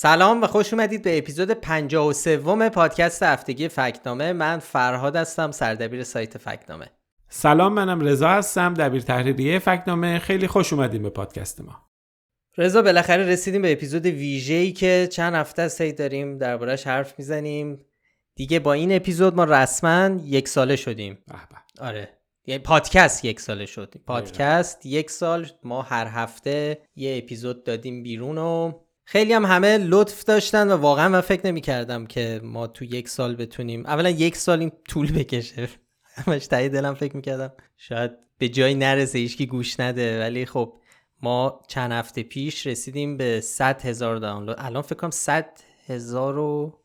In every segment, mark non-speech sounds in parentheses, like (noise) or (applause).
سلام و خوش اومدید به اپیزود 53 پادکست هفتگی فکنامه. من فرهاد هستم سردبیر سایت فکنامه. سلام منم رضا هستم دبیر تحریریه فکنامه. خیلی خوش اومدیم به پادکست ما. رضا بالاخره رسیدیم به اپیزود ویژه‌ای که چند هفته است داریم دربارهش حرف می‌زنیم. دیگه با این اپیزود ما رسما یک ساله شدیم. آره. یعنی پادکست یک ساله شد. پادکست یک سال. ما هر هفته یه اپیزود دادیم بیرون و خیلی هم همه لطف داشتن و واقعا من فکر نمی کردم که ما تو یک سال بتونیم اولا یک سال این طول بکشه. همش تایی دلم فکر می‌کردم. شاید به جایی نرسه ایشکی گوش نده. ولی خب ما چند هفته پیش رسیدیم به 100 هزار دانلود. الان فکر کنم 100 هزار و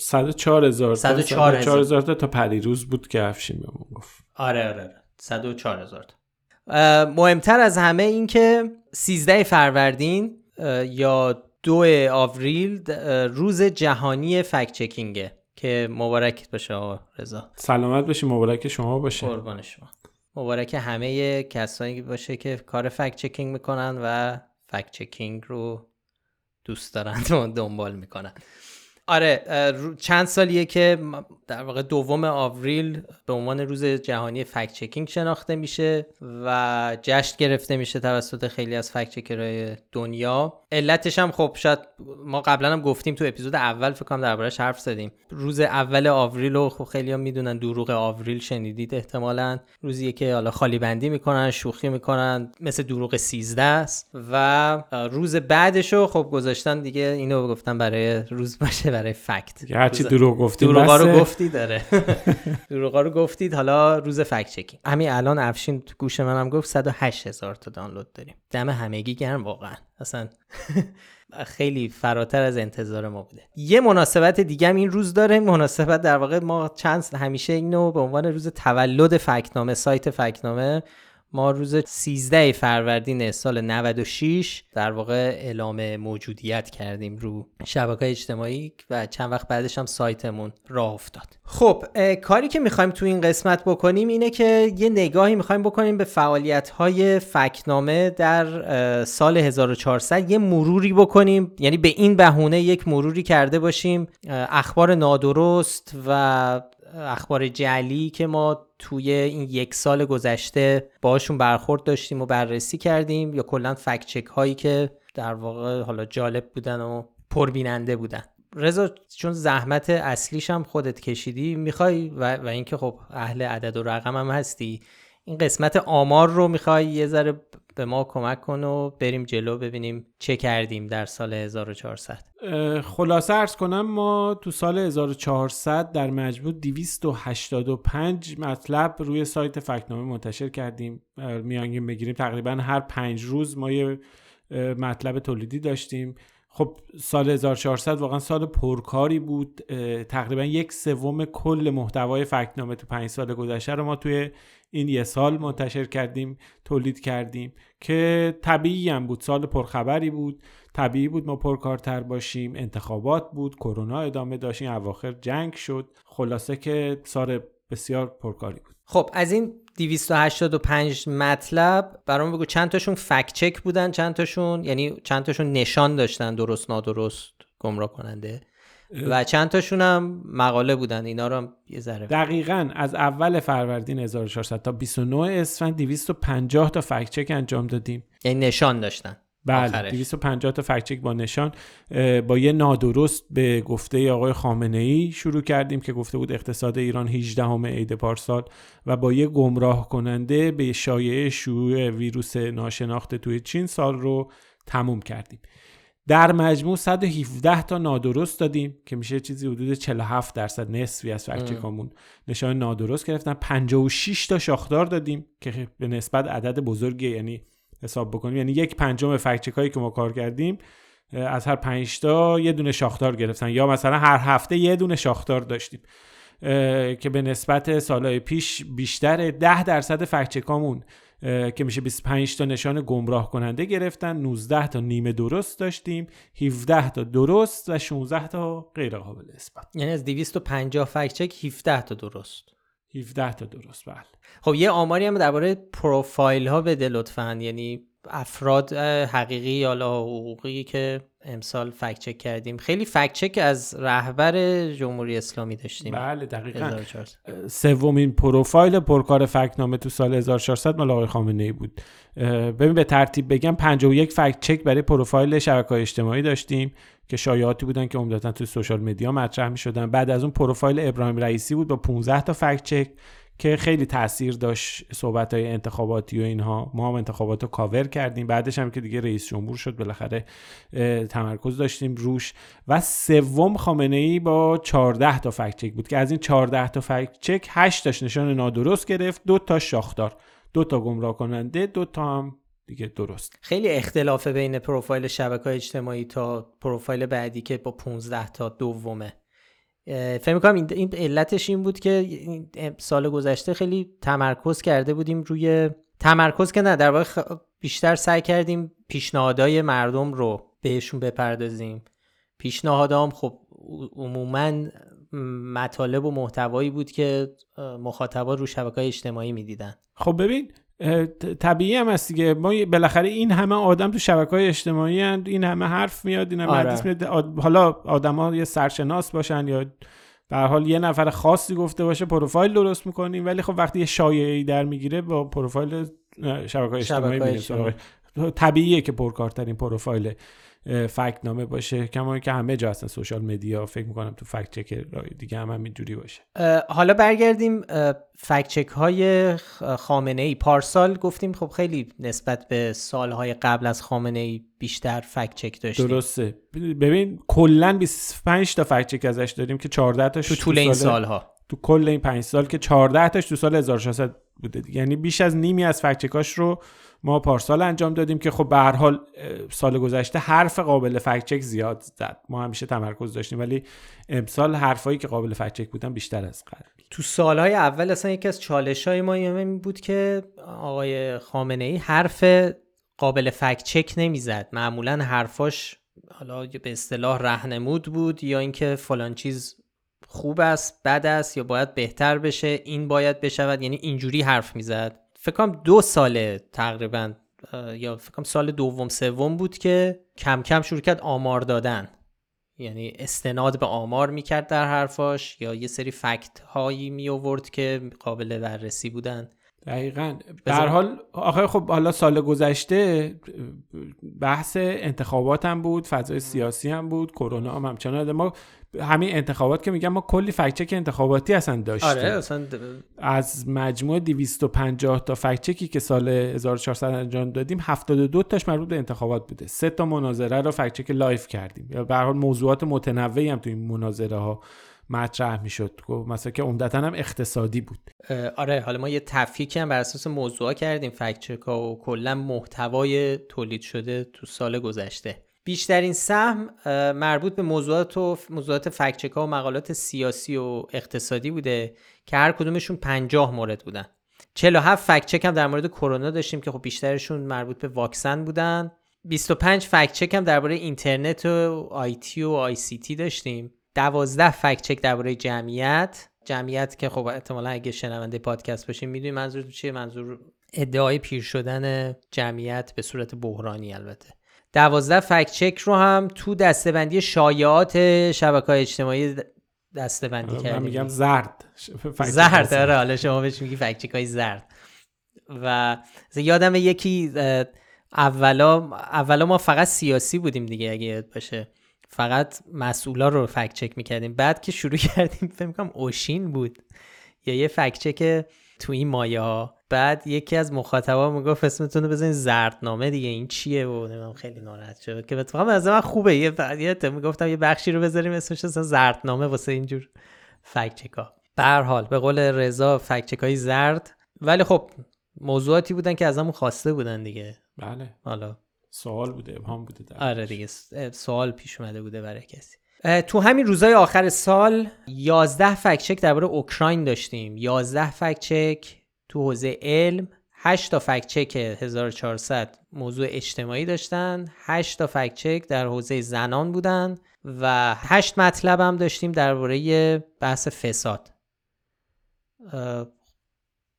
104 هزار 104 هزار. تا تا پریروز بود که افشین بهمون گفت. آره آره, آره. 104 هزار مهمتر از همه این که 13 فروردین یا دو آوریل روز جهانی فکت چکینگه که مبارک باشه آقا رضا. سلامت باشی مبارک شما باشه. قربان شما. مبارک همه کسانی باشه که کار فکت چکینگ می‌کنن و فکت چکینگ رو دوست دارن و دنبال می‌کنن. آره چند سالیه که در واقع دوم آوریل به عنوان روز جهانی فکت چکینگ شناخته میشه و جشن گرفته میشه توسط خیلی از فکت چکرهای دنیا. علتش هم خب شاید ما قبلا هم گفتیم تو اپیزود اول فکر کنم دربارش حرف زدیم. روز اول آوریل رو خب خیلی هم می‌دونن دروغ آوریل شنیدید احتمالا. روزیه که حالا خالی بندی می‌کنن شوخی می‌کنن مثل دروغ 13 است. و روز بعدش رو خب گذاشتن دیگه اینو گفتن برای روز باشه برای فکت. هرچی دروغ گفتید دروغا رو گفتید داره. (laughs) دروغا رو گفتید حالا روز فکت چکینگ. همین الان افشین تو گوش منم گفت 108 هزار تا دانلود داریم. دم همگی گرم واقعا. اصلا (laughs) خیلی فراتر از انتظار ما بوده. یه مناسبت دیگه هم این روز داره. مناسبت در واقع ما چند همیشه اینو به عنوان روز تولد فکنامه سایت فکنامه ما روز 13 فروردین سال 96 در واقع اعلام موجودیت کردیم رو شبکه اجتماعی و چند وقت بعدش هم سایتمون راه افتاد. خب کاری که می‌خوایم تو این قسمت بکنیم اینه که یه نگاهی می‌خوایم بکنیم به فعالیت های فکنامه در سال 1400 یه مروری بکنیم یعنی به این بهونه یک مروری کرده باشیم اخبار نادرست و اخبار جعلی که ما توی این یک سال گذشته باشون برخورد داشتیم و بررسی کردیم یا کلا فکت چک هایی که در واقع حالا جالب بودن و پربیننده بودن. رضا چون زحمت اصلیش هم خودت کشیدی می‌خوای و, و اینکه خب اهل عدد و رقم هم هستی این قسمت آمار رو می‌خوای یه ذره به ما کمک کن و بریم جلو ببینیم چه کردیم در سال 1400 خلاصه ارز کنم ما تو سال 1400 در مجموع 285 مطلب روی سایت فکنامه منتشر کردیم. میانگین بگیریم تقریبا هر پنج روز ما یه مطلب تولیدی داشتیم. خب سال 1400 واقعا سال پرکاری بود. تقریبا یک سوم کل محتوای فکنامه تو پنج سال گذشته رو ما توی این یه سال منتشر کردیم تولید کردیم که طبیعی هم بود. سال پرخبری بود. طبیعی بود ما پرکارتر باشیم. انتخابات بود. کرونا ادامه داشت. اواخر جنگ شد. خلاصه که سال بسیار پرکاری بود. خب از این 285 مطلب برام بگو چند تاشون فکت چک بودن چند تاشون یعنی چند تاشون نشان داشتن درست نادرست گمراه کننده؟ و چند تاشون هم مقاله بودن اینا رو هم یه ذره دقیقا از اول فروردین 1400 تا 29 اسفند 250 تا فکت چک انجام دادیم. یعنی نشان داشتن. بله 250 تا فکت چک با نشان. با یه نادرست به گفته آقای خامنه ای شروع کردیم که گفته بود اقتصاد ایران 18 همه عید پارسال و با یه گمراه کننده به شایعه شیوع ویروس ناشناخته توی چین سال رو تموم کردیم. در مجموع 117 تا نادرست دادیم که میشه چیزی حدود 47 درصد نصفی از فکچکامون نشان نادرست گرفتن. 56 تا شاخدار دادیم که به نسبت عدد بزرگی یعنی حساب بکنیم یعنی یک پنجم فکچکایی که ما کار کردیم از هر 5 تا یه دونه شاخدار گرفتن. یا مثلا هر هفته یه دونه شاخدار داشتیم. که به نسبت سالهای پیش بیشتر 10 درصد فکچکامون که میشه 25 تا نشان گمراه کننده گرفتن 19 تا نیمه درست داشتیم 17 تا درست و 16 تا غیر قابل اثبات. یعنی از 250 فکت چک 17 تا درست. 17 تا درست بله. خب یه آماری هم درباره پروفایل ها بده لطفا. یعنی افراد حقیقی یا حقوقی که امسال fact check کردیم. خیلی fact check از رهبر جمهوری اسلامی داشتیم. بله دقیقا. سومین پروفایل پرکار فکت‌نامه تو سال 1400 مال آقای خامنه ای بود. ببین به ترتیب بگم 51 fact check برای پروفایل شبکه اجتماعی داشتیم که شایعاتی بودن که عمدتا تو social media مطرح می شدن بعد از اون پروفایل ابراهیم رئیسی بود با 15 تا fact check. که خیلی تاثیر داشت صحبت های انتخاباتی و اینها. ما هم انتخابات رو کاور کردیم. بعدش هم که دیگه رئیس جمهور شد بالاخره تمرکز داشتیم روش. و سوم خامنه ای با 14 تا فکت چک بود که از این 14 تا فکت چک 8 تاش نشان نادرست گرفت دو تا شاخدار. دو تا گمراه کننده دو تا هم دیگه درست. خیلی اختلاف بین پروفایل شبکه اجتماعی تا پروفایل بعدی که با 15 تا دومه. فکر می‌کنم این علتش این بود که سال گذشته خیلی تمرکز کرده بودیم روی تمرکز که نه در واقع بیشتر سعی کردیم پیشنهادهای مردم رو بهشون بپردازیم. پیشنهادام خب عموما مطالب و محتوایی بود که مخاطبا رو شبکه اجتماعی می‌دیدن. خب ببین طبیعی هم هست دیگه. ما بالاخره این همه آدم تو شبکه های اجتماعی هست این همه حرف میاد این همه آره. میاد. حالا آدمای سرشناس باشن یا به هر حال یه نفر خاصی گفته باشه پروفایل درست می‌کنیم. ولی خب وقتی یه شایعه‌ای در می‌گیره با پروفایل شبکه های اجتماعی میره طبیعیه که پرکارترین پروفایل فکت نامه باشه کما اینکه همه جا هستن social media فکر می‌کنم تو fact check دیگه هم همینجوری باشه. حالا برگردیم fact check های خامنه ای پارسال گفتیم خب خیلی نسبت به سالهای قبل از خامنه ای بیشتر fact check داشتیم. درسته. ببین کلا 25 تا فکت چک ازش داریم که 14 تاش تو طول این سالها. تو کل این 5 سال که 14 تاش تو سال 1600 بوده. یعنی بیش از نیمی از فکت چکاش رو ما پارسال انجام دادیم که خب به هر حال سال گذشته حرف قابل فکت چک زیاد زد. ما همیشه تمرکز داشتیم ولی امسال حرفایی که قابل فکت چک بودن بیشتر از قبل. تو سالهای اول اصلا یکی از چالش های ما این بود که آقای خامنه ای حرف قابل فکت چک نمی‌زد. معمولا حرفاش حالا به اصطلاح رهنمود بود یا اینکه فلان چیز خوب است بد است یا باید بهتر بشه این باید بشود یعنی اینجوری حرف می‌زد. فکر دو ساله تقریبا یا فکر سال دوم سوم بود که کم کم شروع کرد آمار دادن. یعنی استناد به آمار می‌کرد در حرفاش یا یه سری فکت هایی می آورد که قابل بررسی بودن. دقیقا. در هر حال آخه خب حالا سال گذشته بحث انتخابات هم بود فضای سیاسی هم بود کرونا هم همچنان ما همین انتخابات که میگم ما کلی fact check انتخاباتی اصلا داشتیم. آره اصلا از مجموع 250 تا fact check ی که سال 1400 انجام دادیم 72 تاش مربوط به انتخابات بوده. سه تا مناظره رو fact check live کردیم. یا به هر حال موضوعات متنوعی هم تو این مناظره ها مطرح می‌شد. مثلا که عمدتا هم اقتصادی بود. آره حالا ما یه تفکیک هم بر اساس موضوع کردیم فکت و کلا محتوای تولید شده تو سال گذشته. بیشترین سهم مربوط به موضوعات و موضوعات فکچک و مقالات سیاسی و اقتصادی بوده که هر کدومشون 50 مورد بودن. 47 فکچک هم در مورد کرونا داشتیم که خب بیشترشون مربوط به واکسن بودن. 25 فکچک هم درباره اینترنت و آیتی و آی سی تی داشتیم. 12 فکچک درباره جمعیت. جمعیت که خب احتمالا اگه شنونده پادکست باشیم می‌دونیم منظور چیه؟ منظور ادعای پیر شدن جمعیت به صورت بحرانی البته. دوازده فکت چک رو هم تو دستبندی شایعات شبکه های اجتماعی دستبندی کردیم من میگم زرد. (laughs) زرد آره. حالا شما بهش میگی فکت چک های زرد. و یادم یکی اولا اولا ما فقط سیاسی بودیم دیگه اگه یاد باشه. فقط مسئولا رو فکت چک می‌کردیم. بعد که شروع (laughs) کردیم فکر می‌کنم اوشین بود یا یه فکت چک تو این مایه ها. بعد یکی از مخاطبا می‌گفت اسمتون رو بزنین زردنامه دیگه. این چیه و نمی‌دونم خیلی ناراحت شد. که بتونم از من خوبه. یه بعد می‌گفتم یه بخشی رو بذاریم اسمش اصلا زردنامه واسه اینجور فکت چکا به حال به قول رضا فکت چکای زرد. ولی خب موضوعاتی بودن که ازمون خواسته بودن دیگه. بله. حالا سوال بوده ابهام بوده در آره دیگه سوال پیش اومده بوده برای کسی. تو همین روزای آخر سال 11 فکت چک درباره اوکراین داشتیم. 11 فکت چک تو حوزه علم 8 تا فکت چک 1400 موضوع اجتماعی داشتن 8 تا فکت چک در حوزه زنان بودن و 8 مطلب هم داشتیم درباره بحث فساد.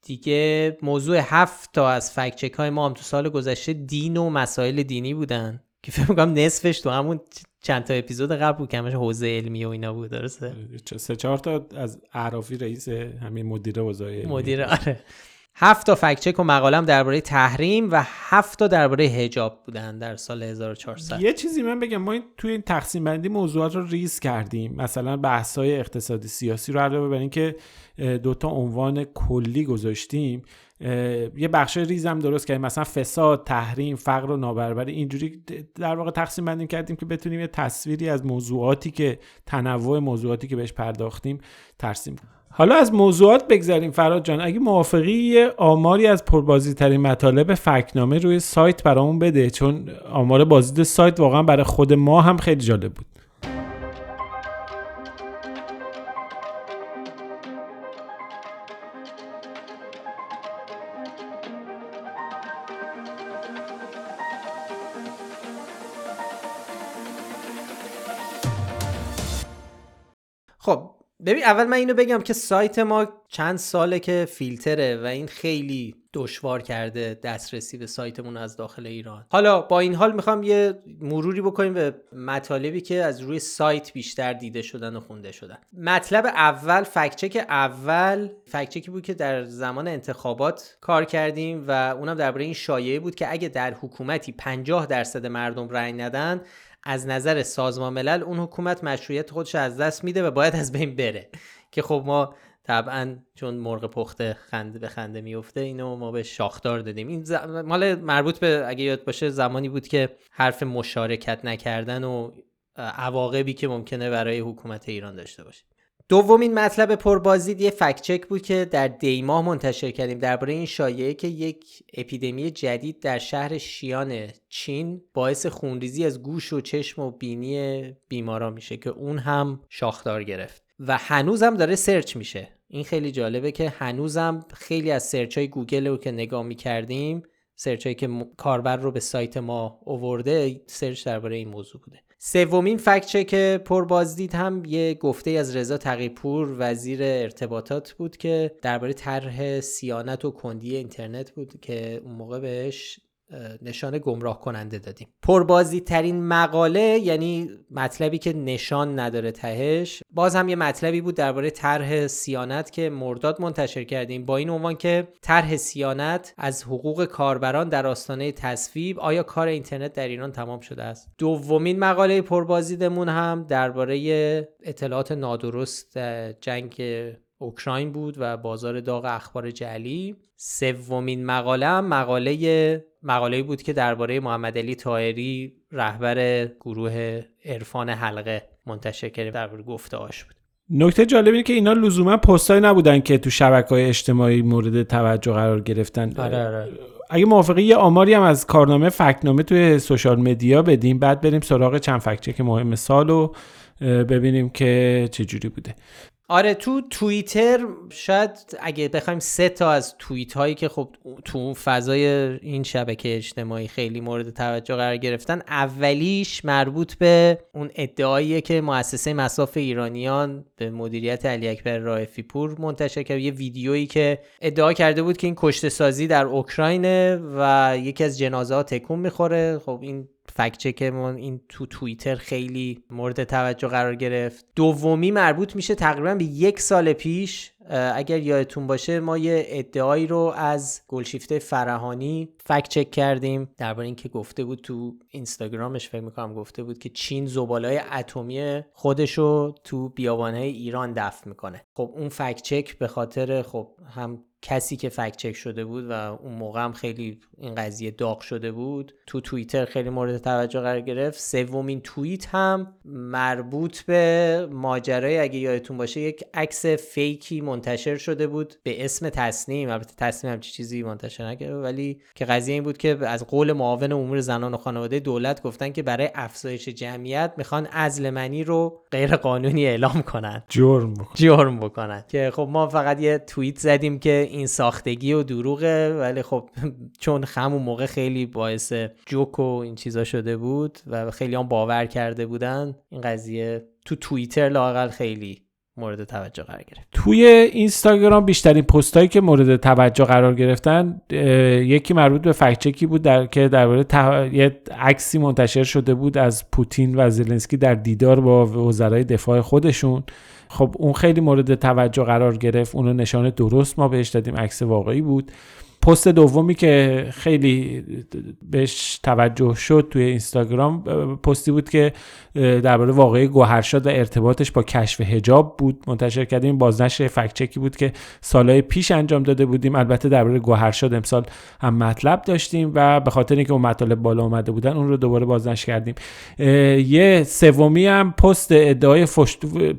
دیگه موضوع 7 تا از فکت چک های ما هم تو سال گذشته دین و مسائل دینی بودن. که فکر می‌کنم نصفش تو همون چند تا اپیزود قبل بود که همش حوزه علمی و اینا بود درسته؟ سه چهار تا از عرافی رئیس همین مدیر حوزه مدیر آره. هفت تا فکت چک و مقالم درباره تحریم و هفت تا درباره حجاب بودن در سال 1400 یه چیزی من بگم ما این توی این تقسیم بندی موضوعات رو ریز کردیم. مثلا بحث های اقتصادی سیاسی رو علاوه بر اینکه دوتا عنوان کلی گذاشتیم یه بخش ریزم درست کردیم. مثلا فساد تحریم فقر و نابرابری. اینجوری در واقع تقسیم بندی کردیم که بتونیم یه تصویری از موضوعاتی که تنوع موضوعاتی که بهش پرداختیم ترسیم کنیم. حالا از موضوعات بگذریم فراد جان. اگه موافقی یه آماری از پربازی ترین مطالب فکنامه روی سایت برامون بده چون آمار بازدید سایت واقعا برای خود ما هم خیلی جالب بود. ببین اول من اینو بگم که سایت ما چند ساله که فیلتره و این خیلی دشوار کرده دسترسی به سایتمون از داخل ایران. حالا با این حال می‌خوام یه مروری بکنیم به مطالبی که از روی سایت بیشتر دیده شدن و خونده شدن. مطلب اول فکچک اول فکچکی بود که در زمان انتخابات کار کردیم و اونم درباره این شایعه بود که اگه در حکومتی 50 درصد مردم رأی ندن از نظر سازمان ملل اون حکومت مشروعیت خودش از دست میده و باید از بین بره. که خب ما طبعا چون مرغ پخته خنده به خنده میفته اینو ما به شاخدار دادیم. این مال مربوط به اگه یاد باشه زمانی بود که حرف مشارکت نکردن و عواقبی که ممکنه برای حکومت ایران داشته باشه. دومین مطلب پربازدید یه fact check بود که در دیماه منتشر کردیم درباره این شایعه که یک اپیدمی جدید در شهر شیان چین باعث خونریزی از گوش و چشم و بینی بیمارا میشه که اون هم شاخدار گرفت و هنوزم داره search میشه. این خیلی جالبه که هنوزم خیلی از search های گوگل رو که نگاه می‌کردیم search هایی که کاربر رو به سایت ما اوورده search درباره این موضوع بوده. سومین fact check پر بازدید هم یه گفته از رضا تقی‌پور وزیر ارتباطات بود که درباره طرح صیانت و کندی اینترنت بود که اون موقع بهش نشان گمراه کننده دادیم. پربازدیدترین مقاله یعنی مطلبی که نشان نداره تهش باز هم یه مطلبی بود درباره طرح صیانت که مرداد منتشر کردیم. با این عنوان که طرح صیانت از حقوق کاربران در آستانه تصویب آیا کار اینترنت در ایران تمام شده است؟ دومین مقاله پربازیدمون هم درباره اطلاعات نادرست جنگ اوکراین بود و بازار داغ اخبار جعلی. سومین مقاله مقاله مقاله بود که درباره محمد علی طاهری رهبر گروه عرفان حلقه منتشر کردیم درباره گفته آش بود. نکته جالب اینه که اینا لزوما پستایی نبودن که تو شبکه های اجتماعی مورد توجه قرار گرفتن. آره آره. اگه موافقی یه آماری هم از کارنامه فکنامه توی سوشال مدیا بدیم. بعد بریم سراغ چند فکچه که مهم سال رو ببینیم که چه جوری بوده. آره تو توییتر شاید اگه بخوایم سه تا از توییت هایی که خب تو فضای این شبکه اجتماعی خیلی مورد توجه قرار گرفتن اولیش مربوط به اون ادعاییه که مؤسسه مساف ایرانیان به مدیریت علی اکبر رائفی پور منتشر کرد. یه ویدیویی که ادعا کرده بود که این کشته سازی در اوکراینه و یکی از جنازه ها تکون می‌خوره. خب این فکت من این تو توییتر خیلی مورد توجه قرار گرفت. دومی مربوط میشه تقریبا به یک سال پیش. اگر یادتون باشه ما یه ادعایی رو از گلشیفته فرهانی فکت چک کردیم. درباره اینکه گفته بود تو اینستاگرامش فکر می‌کنم گفته بود که چین زبالای اتمی خودشو تو بیابانهای ایران دفن می‌کنه. خب اون فکت چک به خاطر خب هم کسی که فکت چک شده بود و اون موقع هم خیلی این قضیه داغ شده بود تو توییتر خیلی مورد توجه قرار گرفت. سومین توییت هم مربوط به ماجرای اگه یادتون باشه یک عکس فیکی منتشر شده بود به اسم تصنیم البته تصنیم هم چیزی منتشر نکرده ولی که قضیه این بود که از قول معاون امور زنان و خانواده دولت گفتن که برای افزایش جمعیت می‌خوان عزل منی رو غیر قانونی اعلام کنن. جرم جرم بکنن. که خب ما فقط یه توییت زدیم که این ساختگی و دروغه ولی خب (laughs) چون همون موقع خیلی باعث جوک و این چیزا شده بود و خیلی هم باور کرده بودن این قضیه تو توییتر لاقل خیلی مورد توجه قرار گرفت. توی اینستاگرام بیشترین پستایی که مورد توجه قرار گرفتن یکی مربوط به فکچکی بود در که درباره یه عکسی منتشر شده بود از پوتین و زلنسکی در دیدار با وزرای دفاع خودشون. خب اون خیلی مورد توجه قرار گرفت. اونو نشان درست ما بهش دادیم عکس واقعی بود. پست دومی که خیلی بهش توجه شد توی اینستاگرام پستی بود که درباره واقعی گوهرشاد و ارتباطش با کشف هجاب بود. منتشر کردیم بازنشر فکچکی بود که سالهای پیش انجام داده بودیم. البته درباره گوهرشاد امسال هم مطلب داشتیم و به خاطر اینکه اون مطالب بالا اومده بودن اون رو دوباره بازنشر کردیم. یه سومی هم پست ادعای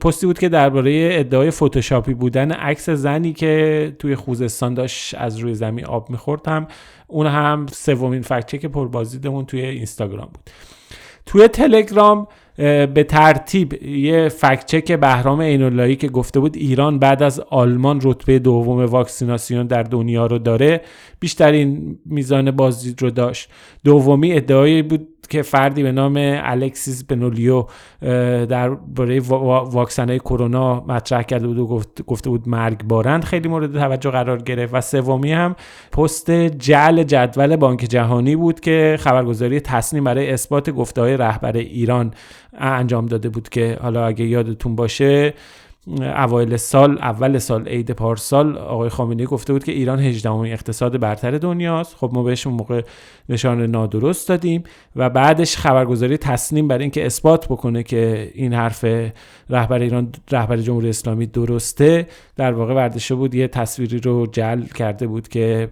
پستی بود که درباره ادعای فتوشاپی بودن عکس زنی که توی خوزستان داشت از روی زمین می‌خورد هم اون هم سومین فکچک پربازدیدمون توی اینستاگرام بود. توی تلگرام به ترتیب یه فکچک بهرام اینولایی که گفته بود ایران بعد از آلمان رتبه دوم واکسیناسیون در دنیا رو داره بیشترین میزان بازدید رو داشت. دومی ادعایی بود که فردی به نام الکسیس بنولیو در برای واکسن های کرونا مطرح کرده بود و گفته بود مرگ بارند. خیلی مورد توجه قرار گرفت. و سومی هم پست جعل جدول بانک جهانی بود که خبرگزاری تصنیم برای اثبات گفته های رهبر ایران انجام داده بود که حالا اگه یادتون باشه اوایل سال اول سال عید پارسال آقای خامنه‌ای گفته بود که ایران 18 اقتصاد برتر دنیاست. خب ما بهش موقع نشان نادرست دادیم و بعدش خبرگزاری تصنیم برای اینکه اثبات بکنه که این حرف رهبر ایران رهبر جمهوری اسلامی درسته. در واقع وردشه بود یه تصویری رو جل کرده بود که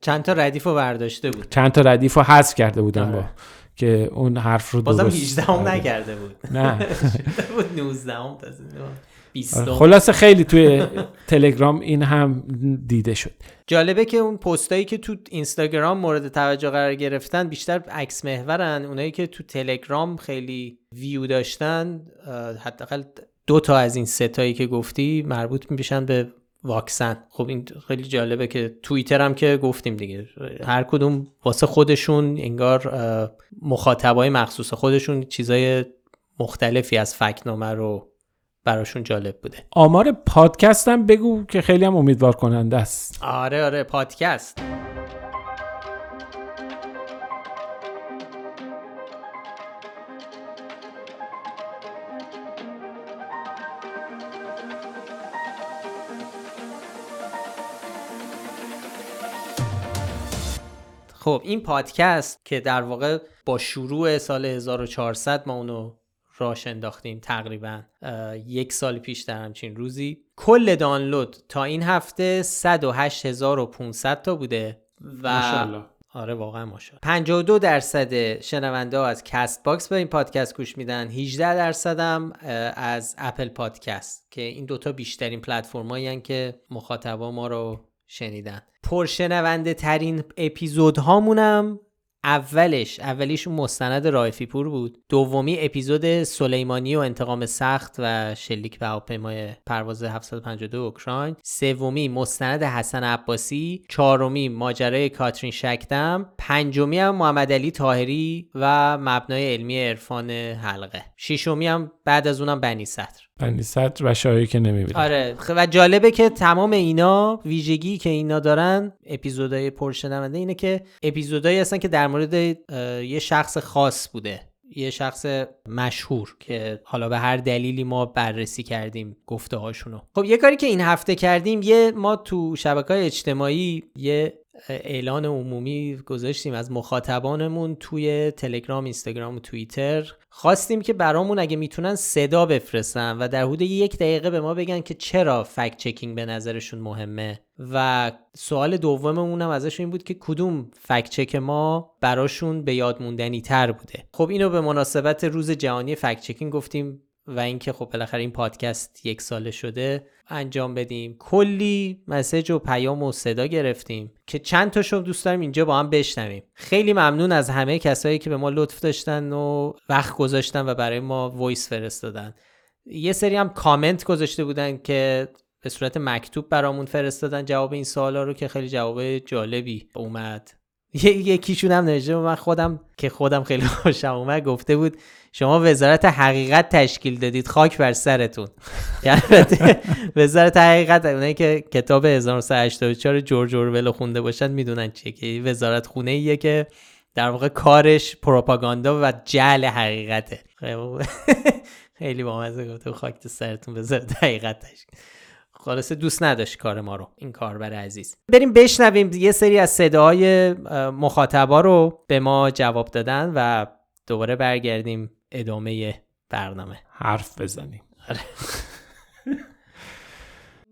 چند تا ردیف رو برداشته بود. چند تا ردیف رو حذف کرده بودن با آره. که اون حرف رو درست بازم 18 هم نکرده بود. نه. (laughs) بود 19 هم آره، خلاصه خیلی توی تلگرام این هم دیده شد. جالبه که اون پستایی که تو اینستاگرام مورد توجه قرار گرفتن بیشتر عکس محورن. اونایی که تو تلگرام خیلی ویو داشتن حداقل دو تا از این ستایی که گفتی مربوط میشن به واکسن. خب این خیلی جالبه که توییتر هم که گفتیم دیگه هر کدوم واسه خودشون انگار مخاطبای مخصوص خودشون چیزای مختلفی از فکنامه رو براشون جالب بوده. آمار پادکست هم بگو که خیلی هم امیدوار کننده است. آره آره پادکست. خب این پادکست که در واقع با شروع سال 1400 ما اونو راش انداختیم تقریبا یک سال پیش در همچین روزی. کل دانلود تا این هفته 108500 تا بوده و ماشالله. آره واقعا ماشاءالله. 52 درصد شنونده ها از کست باکس به این پادکست گوش میدن. 18 درصد هم از اپل پادکست که این دوتا بیشترین پلتفرمایی که مخاطبا ما رو شنیدن. پرشنونده ترین اپیزود هامونم اولش اولیش مستند رایفی پور بود. دومی اپیزود سلیمانی و انتقام سخت و شلیک به هواپیمای پرواز 752 اوکراین. سومی مستند حسن عباسی. چهارمی ماجرای کاترین شکدم. پنجمی هم محمد علی تاهری و مبنای علمی عرفان حلقه. ششمی هم بعد از اونم بنی سطر سطر و شایی که نمی‌بینه آره و جالبه که تمام اینا ویژگی که اینا دارن اپیزودهای پرشنونده اینه که اپیزودهایی هستن که در مورد یه شخص خاص بوده یه شخص مشهور که حالا به هر دلیلی ما بررسی کردیم گفته هاشونو خب یه کاری که این هفته کردیم یه ما تو شبکه های اجتماعی یه اعلان عمومی گذاشتیم از مخاطبانمون توی تلگرام، اینستاگرام و توییتر. خواستیم که برامون اگه می‌تونن صدا بفرستن و در حدود یک دقیقه به ما بگن که چرا فکت چکینگ به نظرشون مهمه. و سوال دوممون هم ازشون این بود که کدوم فکت چک ما براشون به یاد موندنی تر بوده. خب اینو به مناسبت روز جهانی fact checking گفتیم. و اینکه خب بالاخره این پادکست یک ساله شده انجام بدیم. کلی message و پیام و صدا گرفتیم که چند تا دوست داریم اینجا با هم بشنویم. خیلی ممنون از همه کسایی که به ما لطف داشتن و وقت گذاشتن و برای ما voice فرستادن. یه سری هم کامنت گذاشته بودن که به صورت مکتوب برامون فرستادن جواب این سوالا رو که خیلی جواب جالبی اومد. (laughs) یکیشون هم نوشته من خودم که خودم خیلی (laughs) خوشم اومد گفته بود شما وزارت حقیقت تشکیل دادید. خاک بر سرتون. یعنی وزارت حقیقت اونایی که کتاب 1984 جورج اورول خونده باشن می‌دونن چیه که وزارت خونه ایه که در واقع کارش پروپاگاندا و جعل حقیقته. خیلی با مزه گفته خاک تو سرتون وزارت حقیقت تشکیل. خلاصه دوست نداشت کار ما رو این کاربر عزیز. بریم بشنویم. یه سری از صداهای مخاطبا رو به ما جواب دادن و دوباره برگردیم ادامه برنامه. حرف بزنیم. آره. (laughs)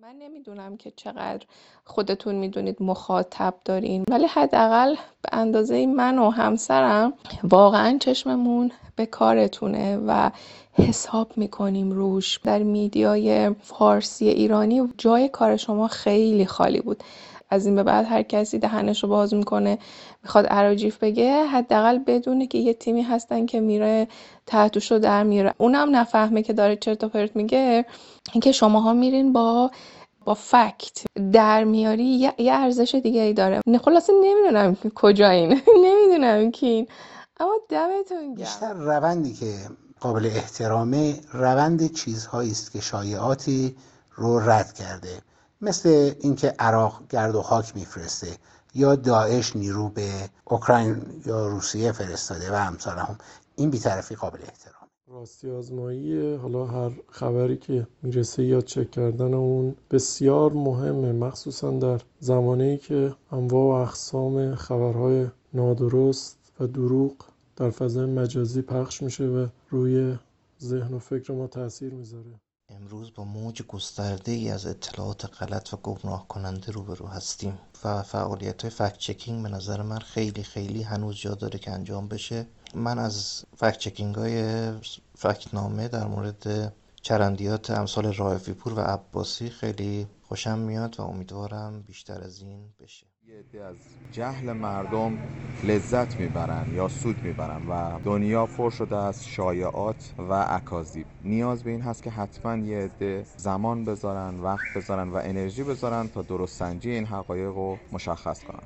من نمی‌دونم که چقدر خودتون می‌دونید مخاطب دارین ولی حداقل به اندازه من و همسرم واقعا چشممون به کارتونه و حساب می‌کنیم روش. در میدیای فارسی ایرانی جای کار شما خیلی خالی بود. از این به بعد هر کسی دهنش رو باز می‌کنه می‌خواد عراجیف بگه حداقل بدونه که یه تیمی هستن که میره تحتوش رو در میره اونم نفهمه که داره چرت و پرت میگه. اینکه شماها میرین با با فکت در میاری یه, ارزش دیگه ای داره. خلاصه نمی‌دونم کجایین (laughs) نمی‌دونم کین. اما دمتون گرم. بیشتر روندی که قابل احترامه روند چیزهایی است که شایعاتی رو رد کرده. مثل اینکه عراق گرد و خاک میفرسته یا داعش نیرو به اوکراین یا روسیه فرستاده و امثال هم این بیطرفی قابل احترام راستی آزمایی حالا هر خبری که می‌رسه یا چک کردن اون بسیار مهمه مخصوصا در زمانی که انواع و اقسام خبرهای نادرست و دروغ در فضای مجازی پخش میشه و روی ذهن و فکر ما تاثیر می‌ذاره. امروز با موج گسترده ای از اطلاعات غلط و گمراه کننده روبرو هستیم و فعالیت های فکت چکینگ به نظر من خیلی خیلی هنوز جا داره که انجام بشه. من از فکت چکینگ های فکت نامه در مورد چرندیات امثال رائفی پور و عباسی خیلی خوشم میاد و امیدوارم بیشتر از این بشه. یه از جهل مردم لذت می‌برن یا سود می‌برن و دنیا پر شده از شایعات و اکاذیب نیاز به این هست که حتما یه عده زمان بذارن وقت بذارن و انرژی بذارن تا درست سنجی این حقایق رو مشخص کنن.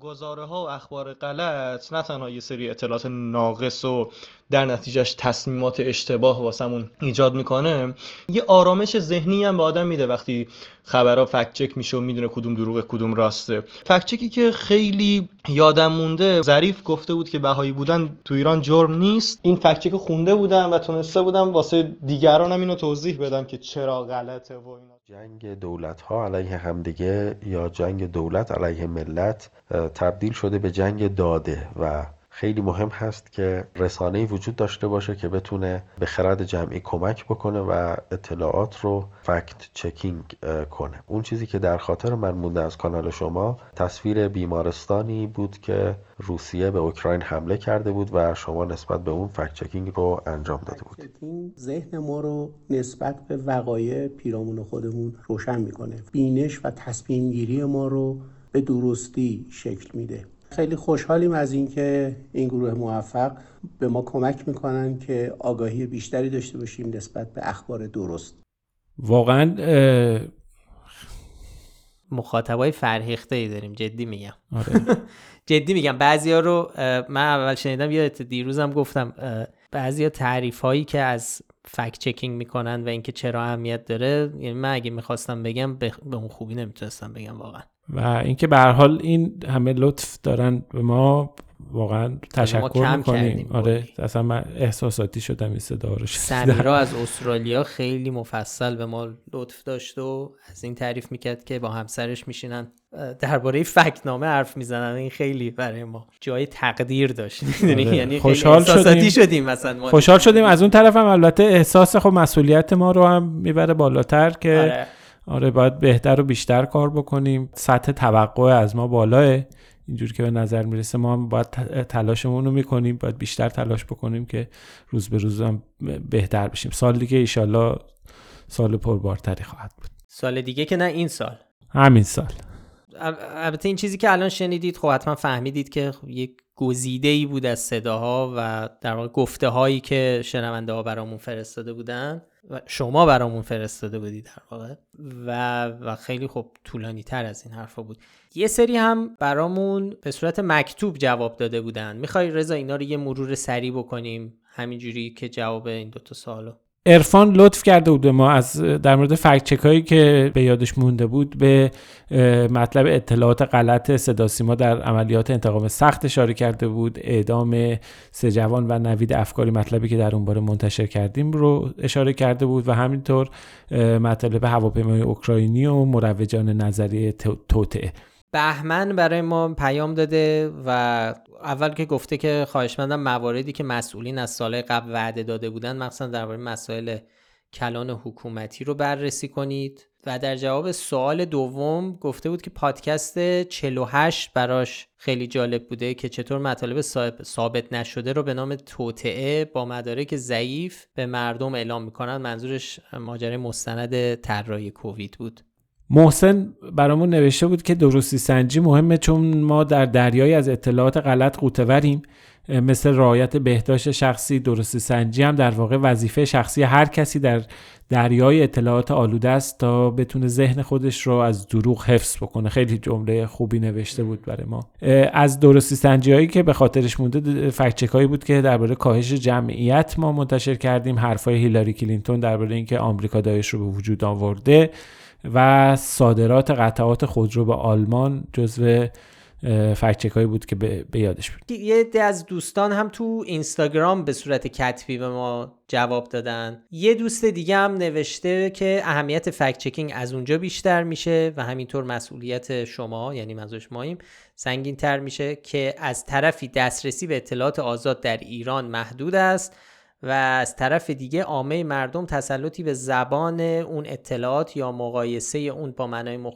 گزاره ها و اخبار غلط نه تنها یه سری اطلاعات ناقص و در نتیجهش تصمیمات اشتباه واسمون ایجاد می‌کنه یه آرامش ذهنی هم به آدم میده وقتی خبرها فکت چک میشه و می‌دونه کدوم دروغ کدوم راسته. فکت چکی که خیلی یادم مونده ظریف گفته بود که بهایی بودن تو ایران جرم نیست. این فکت چک خونده بودم و تونسته بودم واسه دیگرانم اینو توضیح بدم که چرا غلطه و اینا. جنگ دولت ها علیه همدیگه یا جنگ دولت علیه ملت تبدیل شده به جنگ داده و خیلی مهم هست که رسانه وجود داشته باشه که بتونه به خرد جمعی کمک بکنه و اطلاعات رو فکت چکینگ کنه. اون چیزی که در خاطر من مونده از کانال شما تصویر بیمارستانی بود که روسیه به اوکراین حمله کرده بود و شما نسبت به اون فکت چکینگ رو انجام داده بود. ذهن ما رو نسبت به وقایع پیرامون خودمون روشن می‌کنه. بینش و تصمیم گیری ما رو به درستی شکل میده. خیلی خوشحالیم از اینکه این گروه موفق به ما کمک می‌کنن که آگاهی بیشتری داشته باشیم نسبت به اخبار درست. واقعا مخاطبای فرهیخته ای داریم جدی میگم. آره. (laughs) جدی میگم. بعضیا رو من اول شنیدم یه دیروزم گفتم بعضیا تعریف هایی که از فکت چکینگ می‌کنن و اینکه چرا اهمیت داره یعنی من اگه می‌خواستم بگم به اون خوبی نمی‌تونستم بگم واقعا. و اینکه به هر حال این همه لطف دارن به ما واقعا تشکر می‌کنیم. آره اصلا من احساساتی شدم این صدا رو سمیرا از استرالیا خیلی مفصل به ما لطف داشت و از این تعریف می‌کرد که با همسرش میشینن درباره فکنامه حرف می‌زنن. این خیلی برای ما جای تقدیر داشت. (laughs) آره. یعنی خوشحال شدیم. شدیم مثلا خوشحال شدیم. از اون طرف هم البته احساس خب مسئولیت ما رو هم می‌بره بالاتر که آره. آره باید بهتر و بیشتر کار بکنیم. سطح توقع از ما بالاه. اینجور که به نظر می‌رسه ما هم باید تلاشمون رو می‌کنیم. باید بیشتر تلاش بکنیم که روز به روز هم بهتر بشیم. سال دیگه ایشالله سال پربارتری خواهد بود. سال دیگه که نه این سال. همین سال. البته این چیزی که الان شنیدید خب حتما فهمیدید که یک گزیده ای بود از صداها و در واقع گفته هایی که شنونده ها برامون فرستاده بودن. شما برامون فرستاده بودی در واقع. و, و خیلی خب طولانی تر از این حرفا بود. یه سری هم برامون به صورت مکتوب جواب داده بودن. می‌خوای رضا اینا رو یه مرور سریع بکنیم؟ همینجوری که جواب این دوتا سوالو. ارفان لطف کرده بود ما از در مورد فکت هایی که به یادش مونده بود به مطلب اطلاعات غلط صدا سیما در عملیات انتقام سخت اشاره کرده بود. اعدام سه جوان و نوید افکاری مطلبی که در اون باره منتشر کردیم رو اشاره کرده بود و همینطور مطلب هواپیمای اوکراینی و مروجان نظریه توطعه بهمن برای ما پیام داده و اول که گفته که خواهشمندم مواردی که مسئولین از سال قبل وعده داده بودن مخصوصا درباره مسائل کلان حکومتی رو بررسی کنید. و در جواب سوال دوم گفته بود که پادکست 48 براش خیلی جالب بوده که چطور مطالب ثابت نشده رو به نام توطعه با مدارک ضعیف به مردم اعلام می‌کنن. منظورش ماجرای مستند طراحی کووید بود. محسن برامون نوشته بود که درستی سنجی مهمه چون ما در دریایی از اطلاعات غلط قوتوریم مثل رعایت بهداشت شخصی درستی سنجی هم در واقع وظیفه شخصی هر کسی در دریای اطلاعات آلوده است تا بتونه ذهن خودش رو از دروغ حفظ بکنه. خیلی جمله خوبی نوشته بود برای ما. از درستی سنجی هایی که به خاطرش مونده فکچک هایی بود که درباره کاهش جمعیت ما منتشر کردیم. حرفای هیلاری کلینتون درباره اینکه آمریکا دایش رو به وجود آورده. و صادرات قطعات خودرو به آلمان جزو فکچک هایی بود که به یادش بود یه عده از دوستان هم تو اینستاگرام به صورت کتبی به ما جواب دادن. یه دوست دیگه هم نوشته که اهمیت فکت چکینگ از اونجا بیشتر میشه و همینطور مسئولیت شما یعنی منظورش ماییم سنگین تر میشه که از طرفی دسترسی به اطلاعات آزاد در ایران محدود است. و از طرف دیگه عامه مردم تسلطی به زبان اون اطلاعات یا مقایسه اون با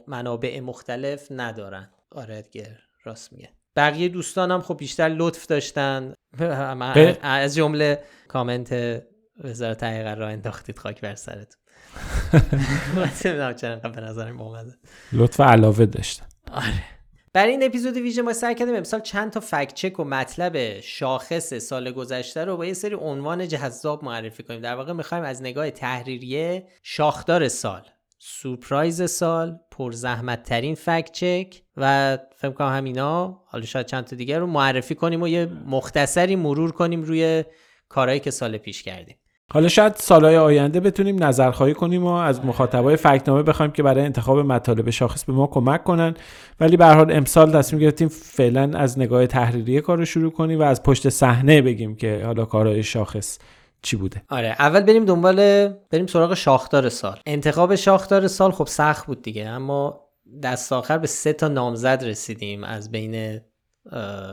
منابع مختلف ندارن. آره ادگر راست میگه. بقیه دوستانم خب بیشتر لطف داشتن. (laughs) از جمله کامنت وزارت حقیقت را انداختید خاک بر سرت (laughs) (laughs) به نظر لطف علاوه داشتن. آره. برای این اپیزود ویژه ما سعی کردیم امسال چند تا فکت چک و مطلب شاخص سال گذشته رو با یه سری عنوان جذاب معرفی کنیم. در واقع می‌خوایم از نگاه تحریریه شاخدار سال سورپرایز سال پرزحمت ترین فکت چک و فکر کنم همینا حالا شاید چند تا دیگر رو معرفی کنیم و یه مختصری مرور کنیم روی کارهایی که سال پیش کردیم. حالا شاید سالهای آینده بتونیم نظرخواهی کنیم و از مخاطبای فکنامه بخوایم که برای انتخاب مطالب شاخص به ما کمک کنن. ولی به حال امسال تصمیم گرفتیم فعلا از نگاه تحریری کار رو شروع کنیم و از پشت صحنه بگیم که حالا کارهای شاخص چی بوده. آره اول بریم دنبال بریم سراغ شاخدار سال. انتخاب شاخدار سال خب سخت بود دیگه اما دست آخر به سه تا نامزد رسیدیم از بین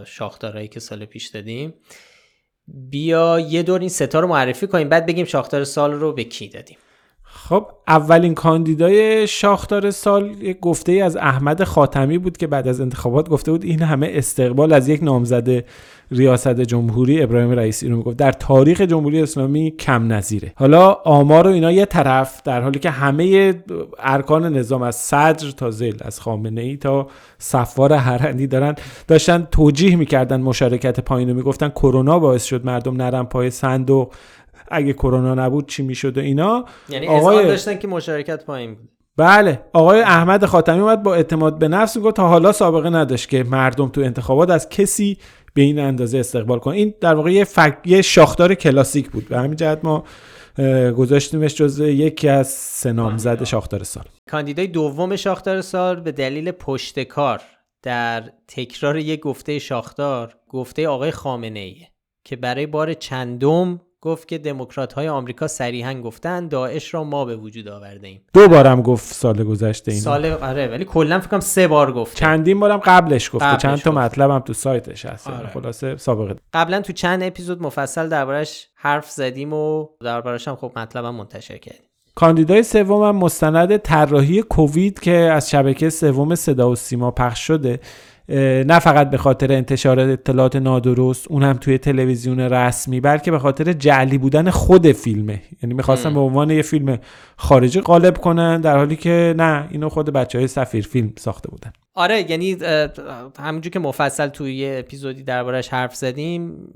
شاخدارهایی که سال پیش دادیم. بیا یه دور این ستا رو معرفی کنیم بعد بگیم شاختار سال رو به کی دادیم. خب اولین کاندیدای شاختار سال یک گفته ای از احمد خاتمی بود که بعد از انتخابات گفته بود این همه استقبال از یک نامزد ریاست جمهوری ابراهیم رئیسی رو می‌گفت. در تاریخ جمهوری اسلامی کم نظیره. حالا آمار و اینا یه طرف در حالی که همه ارکان نظام از صدر تا زل از خامنه ای تا صفوار هرندی دارن داشتن توجیه می‌کردن مشارکت پایین رو می‌گفتن. کرونا باعث شد مردم نرم پای صندوق اگه کرونا نبود چی می‌شد و اینا؟ یعنی آقای داشتن که مشارکت پایین بود. بله. آقای احمد خاتمی اومد با اعتماد به نفس گفت تا حالا سابقه نداشت که مردم تو انتخابات از کسی به این اندازه استقبال کنن. این در واقع یه, فک... یه شاخدار کلاسیک بود. به همین جهت ما گذاشتیمش جز یکی از سه نامزد شاخدار سال. کاندیدای دوم شاخدار سال به دلیل پشتکار در تکرار یک گفته شاخدار گفته آقای خامنه ایه که برای بار چندم گفت که دموکرات های آمریکا صریحا گفتن داعش را ما به وجود آورده ایم دو بارم گفت سال گذشته این سال آره ولی کلا فکر کنم سه بار گفت چندین بارم قبلش گفته. چند تا مطلبم تو سایتش هست. آره. خلاصه سابقه. قبلا تو چند اپیزود مفصل دربارش حرف زدیم و دربارش هم خب مطلبم منتشر کردیم. کاندیدای سوم مستند طراحی کووید که از شبکه سوم صدا و سیما پخش شده. نه فقط به خاطر انتشار اطلاعات نادرست اون هم توی تلویزیون رسمی بلکه به خاطر جعلی بودن خود فیلمه. یعنی می‌خواستن به عنوان یه فیلم خارجی قالب کنن در حالی که نه اینو خود بچه های سفیر فیلم ساخته بودن. آره یعنی همونجور که مفصل توی یه اپیزودی دربارش حرف زدیم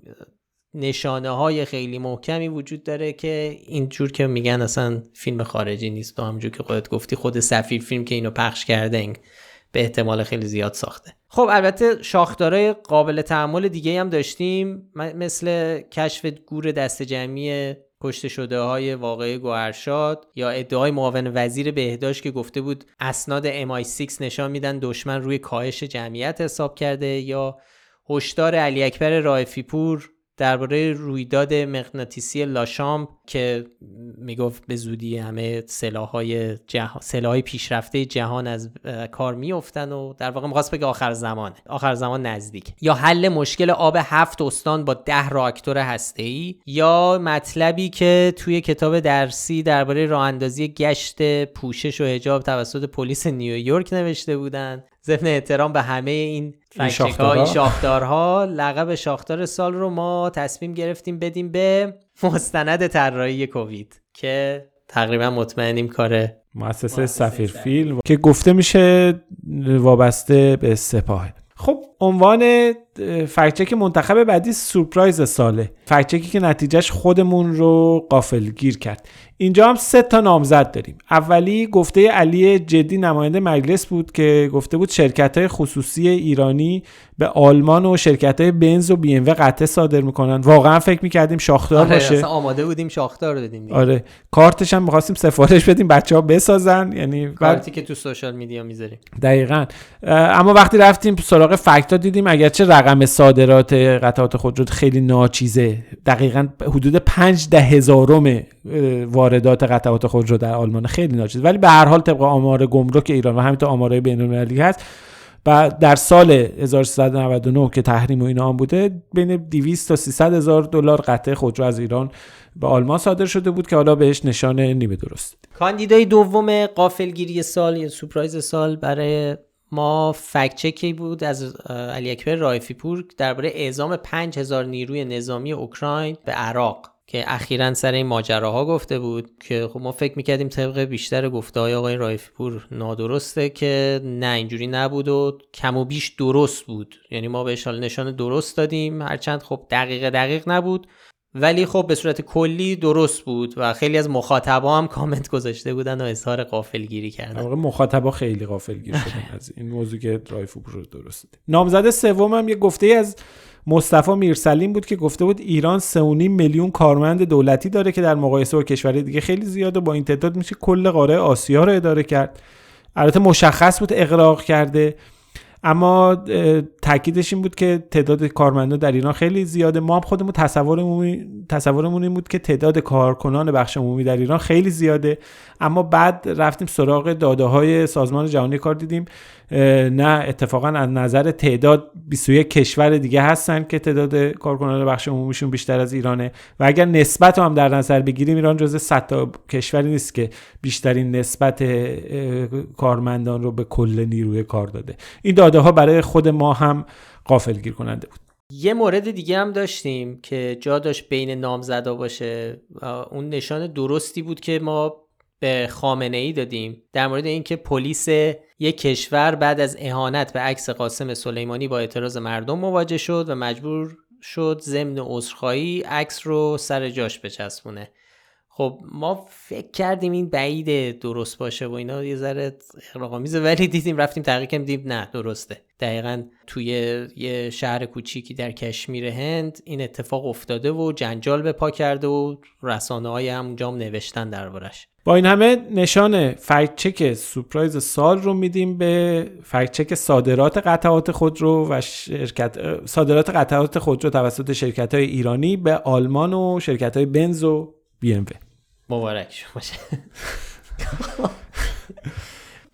نشانه های خیلی محکمی وجود داره که اینجور که میگن اصلا فیلم خارجی نیست و همجور که خودت گفتی خود سفیر فیلم که اینو پخش کرده به احتمال خیلی زیاد ساخته. خب البته شاخدارای قابل تحمل دیگه هم داشتیم. مثل کشف گور دست جمعی کشته شده های واقعی گوهرشاد یا ادعای معاون وزیر بهداشت که گفته بود اسناد MI6 نشان میدن دشمن روی کاهش جمعیت حساب کرده یا هشدار علی اکبر رائفی پور درباره رویداد مغناطیسی لاشام که می‌گفت به زودی همه سلاحهای جهان سلاحهای پیشرفته جهان از کار میافتن و در واقع می‌خواست بگه آخر زمانه آخر زمان نزدیک. یا حل مشکل آب هفت استان با ده راکتور هسته یا مطلبی که توی کتاب درسی درباره راه اندازی گشت پوشش و حجاب توسط پلیس نیویورک نوشته بودن. ضمن احترام به همه این این شاخدارها. لقب شاخدار سال رو ما تصمیم گرفتیم بدیم به مستند طراحی کووید که تقریبا مطمئنیم کار مؤسسه سفیر فیلم که گفته میشه وابسته به سپاه. خب عنوان فکچک منتخب بعدی سورپرایز ساله. فکچکی که نتیجهش خودمون رو قافل گیر کرد. اینجا هم سه تا نامزد داریم. اولی گفته علی جدی نماینده مجلس بود که گفته بود شرکت های خصوصی ایرانی به آلمان و شرکت های بنز و بی ام قطعه صادر می‌کنن. واقعا فکر می‌کردیم شاخدار آره باشه. آماده بودیم شاخدار بدیم آره. کارتش هم می‌خواستیم سفارش بدیم بچه ها بسازن. یعنی کارتی که تو سوشال میدیا می‌ذاریم. دقیقا. اما وقتی رفتیم سراغ فکتا دیدیم اگرچه رقم صادرات قطعات خودرو خیلی ناچیزه. دقیقا حدود پنج ده هزارم واردات قطعات خودرو در آلمان خیلی ناچیزه. ولی به هر حال طبق آمار گمرک ایران و همینطور آمارهای بین‌المللی هست. و در سال 1399 که تحریم و اینا هم بوده بین 200 تا 300 هزار دلار قطعه خودرو از ایران به آلمان صادر شده بود که حالا بهش نشان نیمه درست. کاندیدای دوم قافلگیری سال یا سورپرایز سال برای ما فکچکی بود از علی اکبر رایفی پور درباره اعزام 5000 نیروی نظامی اوکراین به عراق که اخیرا سر این ماجراها گفته بود که خب ما فکر می‌کردیم طبق بیشتر گفته های آقای رایفی پور نادرسته که نه اینجوری نبود و کم و بیش درست بود. یعنی ما بهش نشان درست دادیم. هرچند خب دقیق دقیق نبود. ولی خب به صورت کلی درست بود و خیلی از مخاطبا هم کامنت گذاشته بودن و اظهار قافلگیری کردن. واقعا مخاطبا خیلی غافلگیر شدن از این موضوع که رایفو رو درست نامزد سوم هم یه گفته از مصطفی میرسلیم بود که گفته بود ایران 3.5 میلیون کارمند دولتی داره که در مقایسه با کشورهای دیگه خیلی زیاده با این تعداد میشه کل قاره آسیا رو اداره کرد. البته مشخص بود اقراق کرده. اما تاکیدش این بود که تعداد کارمندان در ایران خیلی زیاده. ما هم خودمون تصورمون تصورمون این بود که تعداد کارکنان بخش عمومی در ایران خیلی زیاده. اما بعد رفتیم سراغ داده های سازمان جهانی کار دیدیم. نه اتفاقا از نظر تعداد 21 کشور دیگه هستن که تعداد کارکنان بخش عمومیشون بیشتر از ایرانه. و اگر نسبت هم در نظر بگیریم ایران جز 100 تا کشوری نیست که بیشترین نسبت کارمندان رو به کل نیروی کار داده. این داده ها برای خود ما هم قافلگیر کننده بود. یه مورد دیگه هم داشتیم که جا داشت بین نامزدا باشه اون نشان درستی بود که ما به خامنه ای دادیم. در مورد اینکه پلیس یک کشور بعد از اهانت به عکس قاسم سلیمانی با اعتراض مردم مواجه شد و مجبور شد ضمن عذرخواهی عکس رو سر جاش بچسبونه. خب ما فکر کردیم این بعید درست باشه و اینا یه ذره اقراق‌آمیزه ولی دیدیم رفتیم تحقیق دیدیم نه درسته. دقیقا توی یه شهر کوچیکی در کشمیر هند این اتفاق افتاده و جنجال به پا کرده و رسانه های همونجا نوشتن دربارش. با این همه نشان فکچک سورپرایز سال رو میدیم به فکچک صادرات قطعات خودرو و شرکت صادرات قطعات خودرو توسط شرکت های ایرانی به آلمان و شرکت های بنز و بی مبارک باشه.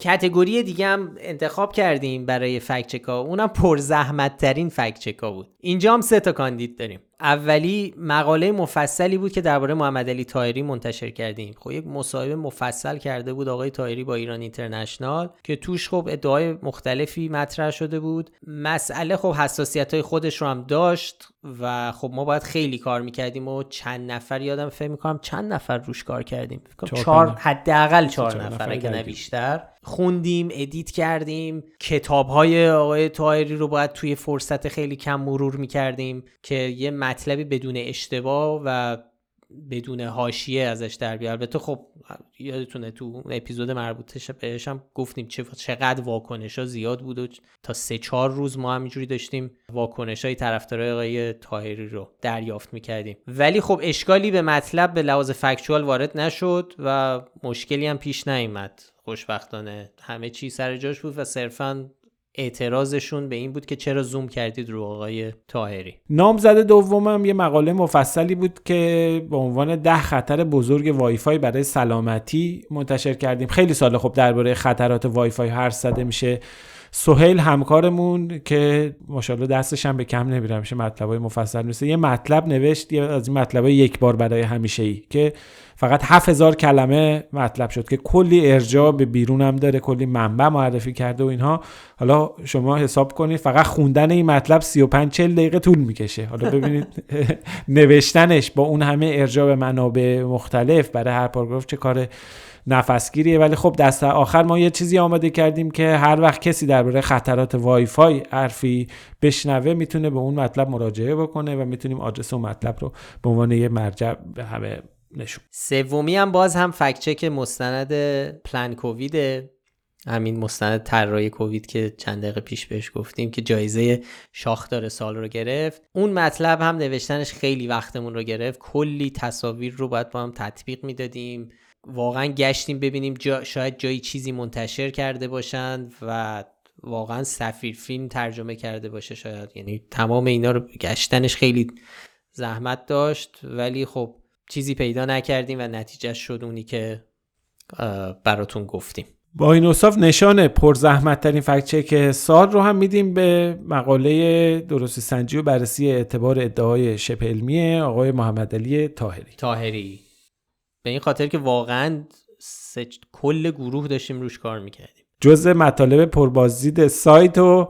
کتگوری دیگه هم انتخاب کردیم برای فکت ها اونم پرزحمت ترین فکت بود. اینجا هم سه تا کاندید داریم. اولی مقاله مفصلی بود که درباره محمد علی تایری منتشر کردیم. خب یک مصاحبه مفصل کرده بود آقای تایری با ایران اینترنشنال که توش خب ادعای مختلفی مطرح شده بود. مسئله خب حساسیت های خودش رو هم داشت و خب ما باید خیلی کار می‌کردیم و چند نفر یادم فکر می‌کنم چند نفر روش کار کردیم. چهار حداقل چهار نفر اگه نه بیشتر. خوندیم ادیت کردیم. کتاب های آقای تایری رو باید توی فرصت خیلی کم مرور می‌کردیم که یه مطلبی بدون اشتباه و بدون حاشیه ازش در بیاد البته خب یادتونه تو اپیزود مربوطش بهش هم گفتیم چقدر واکنش ها زیاد بود و تا سه چهار روز ما همینجوری داشتیم واکنش های طرفدارای آقای تاهری رو دریافت می‌کردیم. ولی خب اشکالی به مطلب به لحاظ فکچوال وارد نشد و مشکلی هم پیش نیامد خوشبختانه همه چی سر جاش بود و صرفا اعتراضشون به این بود که چرا زوم کردید رو آقای تاهری نامزد دومم یه مقاله مفصلی بود که به عنوان ده خطر بزرگ وایفای برای سلامتی منتشر کردیم. خیلی سال خب درباره خطرات وایفای هر زده میشه. سهیل همکارمون که ماشاءالله دستش هم به کم نمیره مطلبای مفصل. میشه یه مطلب نوشت یه از این مطلبای یک بار برای همیشه ای که فقط 7000 کلمه مطلب شد که کلی ارجاع به بیرون هم داره کلی منبع معرفی کرده و اینها. حالا شما حساب کنید فقط خوندن این مطلب 35 40 دقیقه طول می‌کشه. حالا ببینید (laughs) نوشتنش با اون همه ارجاع به منابع مختلف برای هر پاراگراف چه کار نفسگیریه. ولی خب دست آخر ما یه چیزی آماده کردیم که هر وقت کسی درباره خطرات وای فای حرفی بشنوه می‌تونه به اون مطلب مراجعه بکنه و می‌تونیم آدرس اون مطلب رو به عنوان یه مرجع به همه نشون سومی هم باز هم فکت چک مستند پلان کووید همین مستند طراحی کووید که چند دقیقه پیش بهش گفتیم که جایزه شاخدار سال رو گرفت. اون مطلب هم نوشتنش خیلی وقتمون رو گرفت. کلی تصاویر رو باید با هم تطبیق می‌دادیم. واقعا گشتیم ببینیم جا شاید جایی چیزی منتشر کرده باشند و واقعا سفیر فیلم ترجمه کرده باشه شاید. یعنی تمام اینا رو گشتنش خیلی زحمت داشت ولی خب چیزی پیدا نکردیم و نتیجه شد اونی که براتون گفتیم. با این اصاف نشان پرزحمت ترین فکچک سال رو هم میدیم به مقاله درست سنجی و بررسی اعتبار ادعای شبه علمی آقای محمد علی تاهری تاهری به این خاطر که واقعا کل گروه داشتیم روش کار می‌کردیم. جزء مطالب پربازدید سایت و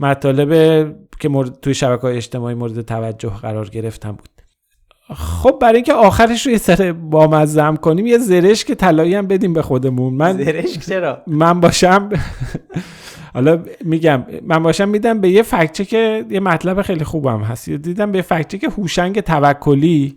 مطالب که مورد توی شبکه های اجتماعی مورد توجه قرار گرفتن بود. خب برای اینکه آخرش رو یه سر بامزم کنیم یه زرش که طلایی هم بدیم به خودمون. من زرش چرا؟ من باشم حالا میگم من باشم میدم به یه فکچه که یه مطلب خیلی خوبم هست. دیدم به فکچه که هوشنگ توکلی.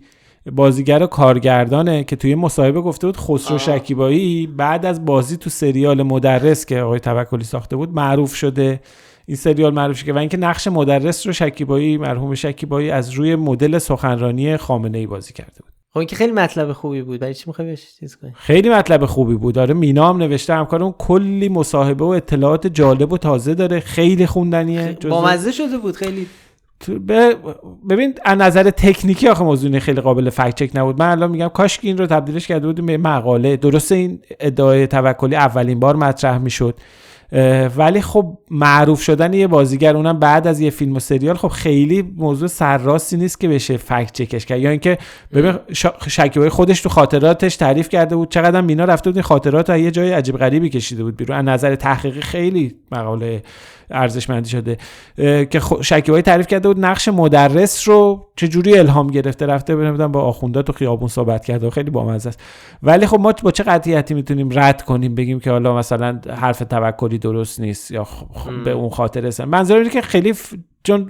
بازیگر و کارگردانه که توی مصاحبه گفته بود خسرو شکیبایی بعد از بازی تو سریال مدرس که آقای توکلی ساخته بود معروف شده. این سریال معروف شده و اینکه نقش مدرس رو شکیبایی مرحوم شکیبایی از روی مدل سخنرانی خامنه ای بازی کرده بود. خب این که خیلی مطلب خوبی بود. برای چی می‌خوای چیز کنی؟ خیلی مطلب خوبی بود. داره مینا هم نوشته همکار اون کلی مصاحبه و اطلاعات جالب و تازه داره. خیلی خوندنیه. با مزه شده بود. خیلی ببین از نظر تکنیکی آخه موضوع خیلی قابل فکت چک نبود. من الان میگم کاش این رو تبدیلش کرده بودیم به مقاله. درسته این ادعای توکلی اولین بار مطرح می‌شد. ولی خب معروف شدن یه بازیگر اونم بعد از یه فیلم و سریال خب خیلی موضوع سرراستی نیست که بشه فکت چکش کرد. یا اینکه ببین شکیبای خودش تو خاطراتش تعریف کرده بود. چقدر مینا رفته بود خاطرات رو یه جای عجیب غریبی کشیده بود بیرون. از نظر تحقیقی خیلی مقاله ارزشمندی شده که شکیبایی تعریف کرده بود نقش مدرس رو چه جوری الهام گرفته رفته بنمیدونم با آخوندا تو خیابون صحبت کرده. و خیلی بامزه است. ولی خب ما با چه قطعیتی می‌تونیم رد کنیم بگیم که حالا مثلا حرف توکلی درست نیست یا به اون خاطر است منظور که خیلی چون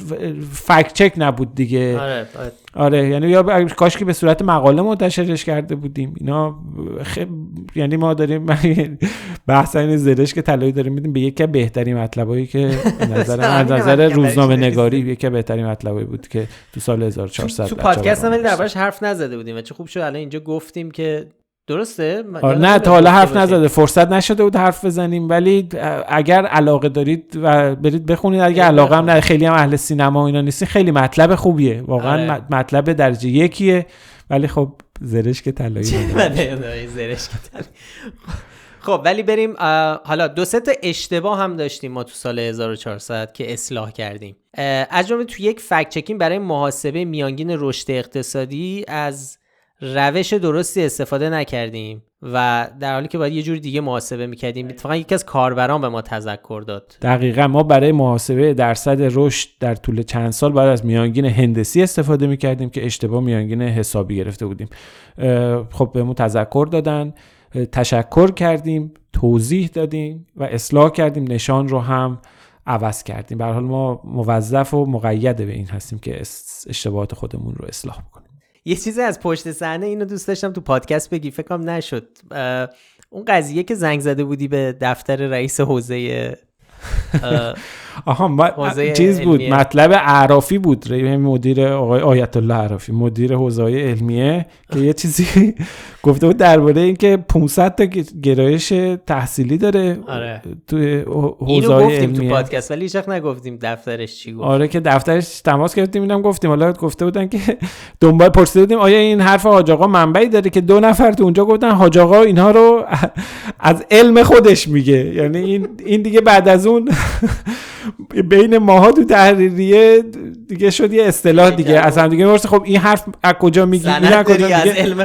فکت چک نبود دیگه. آره, آره. آره یعنی یا کاش که به صورت مقاله منتشرش کرده بودیم اینا خب یعنی ما داریم (laughs) بحث این زرش که طلایی داریم میدیم به یکی بهترین مطلبایی که (laughs) نظر نظر روزنامه نگاری یکی بهترین مطلبایی بود که تو سال 1400 تو پادکست هم دربارش حرف نزده بودیم و چه خوب شد. الان اینجا گفتیم که درسته؟ آره نه تا حالا حرف نزده. فرصت نشده بود حرف بزنیم ولی اگر علاقه دارید و برید بخونید. اگر علاقه هم نه خیلی هم اهل سینما و اینا نیستی خیلی مطلب خوبیه. واقعا آره. مطلب درجه یکیه. ولی خب زرش که طلایی زرش که خب ولی بریم حالا دو سه تا اشتباه هم داشتیم ما تو سال 1400 که اصلاح کردیم. از جمله تو یک فکت چکین برای محاسبه میانگین رشد اقتصادی از روش درستی استفاده نکردیم و در حالی که باید یه جور دیگه محاسبه می‌کردیم. اتفاقا یکی از کاربران به ما تذکر داد. دقیقا ما برای محاسبه درصد رشد در طول چند سال بعد از میانگین هندسی استفاده می‌کردیم که اشتباه میانگین حسابی گرفته بودیم. خب بهمون تذکر دادن تشکر کردیم توضیح دادیم و اصلاح کردیم نشان رو هم عوض کردیم. به حال ما موظف و مقید به این هستیم که اشتباهات خودمون رو اصلاح بکنیم. یه چیزی از پشت صحنه اینو دوست داشتم تو پادکست بگی. فکرم نشد. اون قضیه که زنگ زده بودی به دفتر رئیس حوزه (laughs) آها ما چیز بود مطلب عرافی بود. مدیر آقای آیت الله عرافی مدیر حوزه علمیه که (laughs) یه چیزی (laughs) گفته بود درباره اینکه 500 تا گرایش تحصیلی داره آره. تو حوزه علمیه تو پادکست ولی هیچ نگفتیم دفترش چی گفت. آره که دفترش تماس گرفتیم اینم گفتیم. حالا گفته بودن که (laughs) دنبال پرسیده بودیم آیا این حرف حاج آقا منبعی داره که دو نفر تو اونجا گفتن حاج آقا اینها رو از علم خودش میگه. یعنی این این دیگه بعد از اون بین ماها تو تحریریه دیگه شد یه اصطلاح دیگه. از هم دیگه خب این حرف از کجا میگی؟ اینو از کجا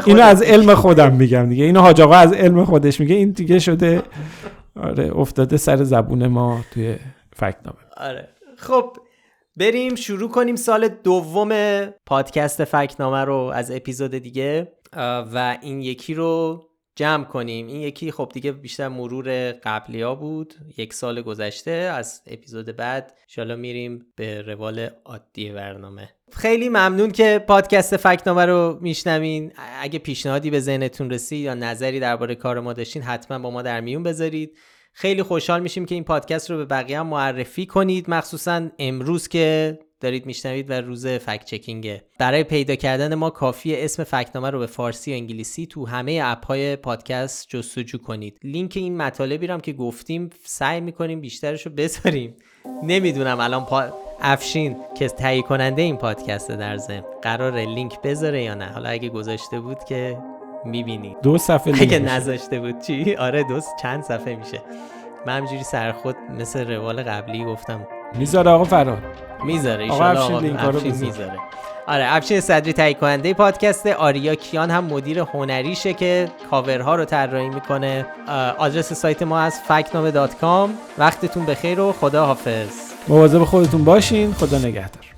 اینو از علم خودم میگم دیگه. اینو حاج آقا از علم خودش میگه. این دیگه شده. آره افتاده سر زبون ما توی فکنامه آره. خب بریم شروع کنیم سال دوم پادکست فکنامه رو از اپیزود دیگه. و این یکی رو جمع کنیم. این یکی خب دیگه بیشتر مرور قبلی ها بود. یک سال گذشته. از اپیزود بعد شالا میریم به روال عادی برنامه. خیلی ممنون که پادکست فکنامه رو میشنوین. اگه پیشنهادی به ذهنتون رسید یا نظری درباره کار ما داشتین حتما با ما در میون بذارید. خیلی خوشحال میشیم که این پادکست رو به بقیه معرفی کنید. مخصوصا امروز که دارید میشنوید و روز fact checking ه. برای پیدا کردن ما کافیه اسم فکت‌نامه رو به فارسی و انگلیسی تو همه app های پادکست جستجو کنید. لینک این مطالبی رو که گفتیم سعی می‌کنیم بیشترش رو بذاریم. نمی‌دونم الان پا... افشین که تهیه کننده این پادکست در ضمن قراره لینک بذاره یا نه. حالا اگه گذاشته بود که می‌بینی دو صفحه اگه نذاشته بود چی؟ آره دو چند صفحه میشه. من همجوری سر خود مثل روال قبلی گفتم می‌ذاره آقا فراد می‌ذاره آقا افشین می‌ذاره. آره افشین صدری تهیه کننده پادکست آریا کیان هم مدیر هنریشه که کاورها رو طراحی می‌کنه. آدرس سایت ما از فکنامه وقتتون بخیر و خدا حافظ مواظب خودتون باشین. خدا نگهدار.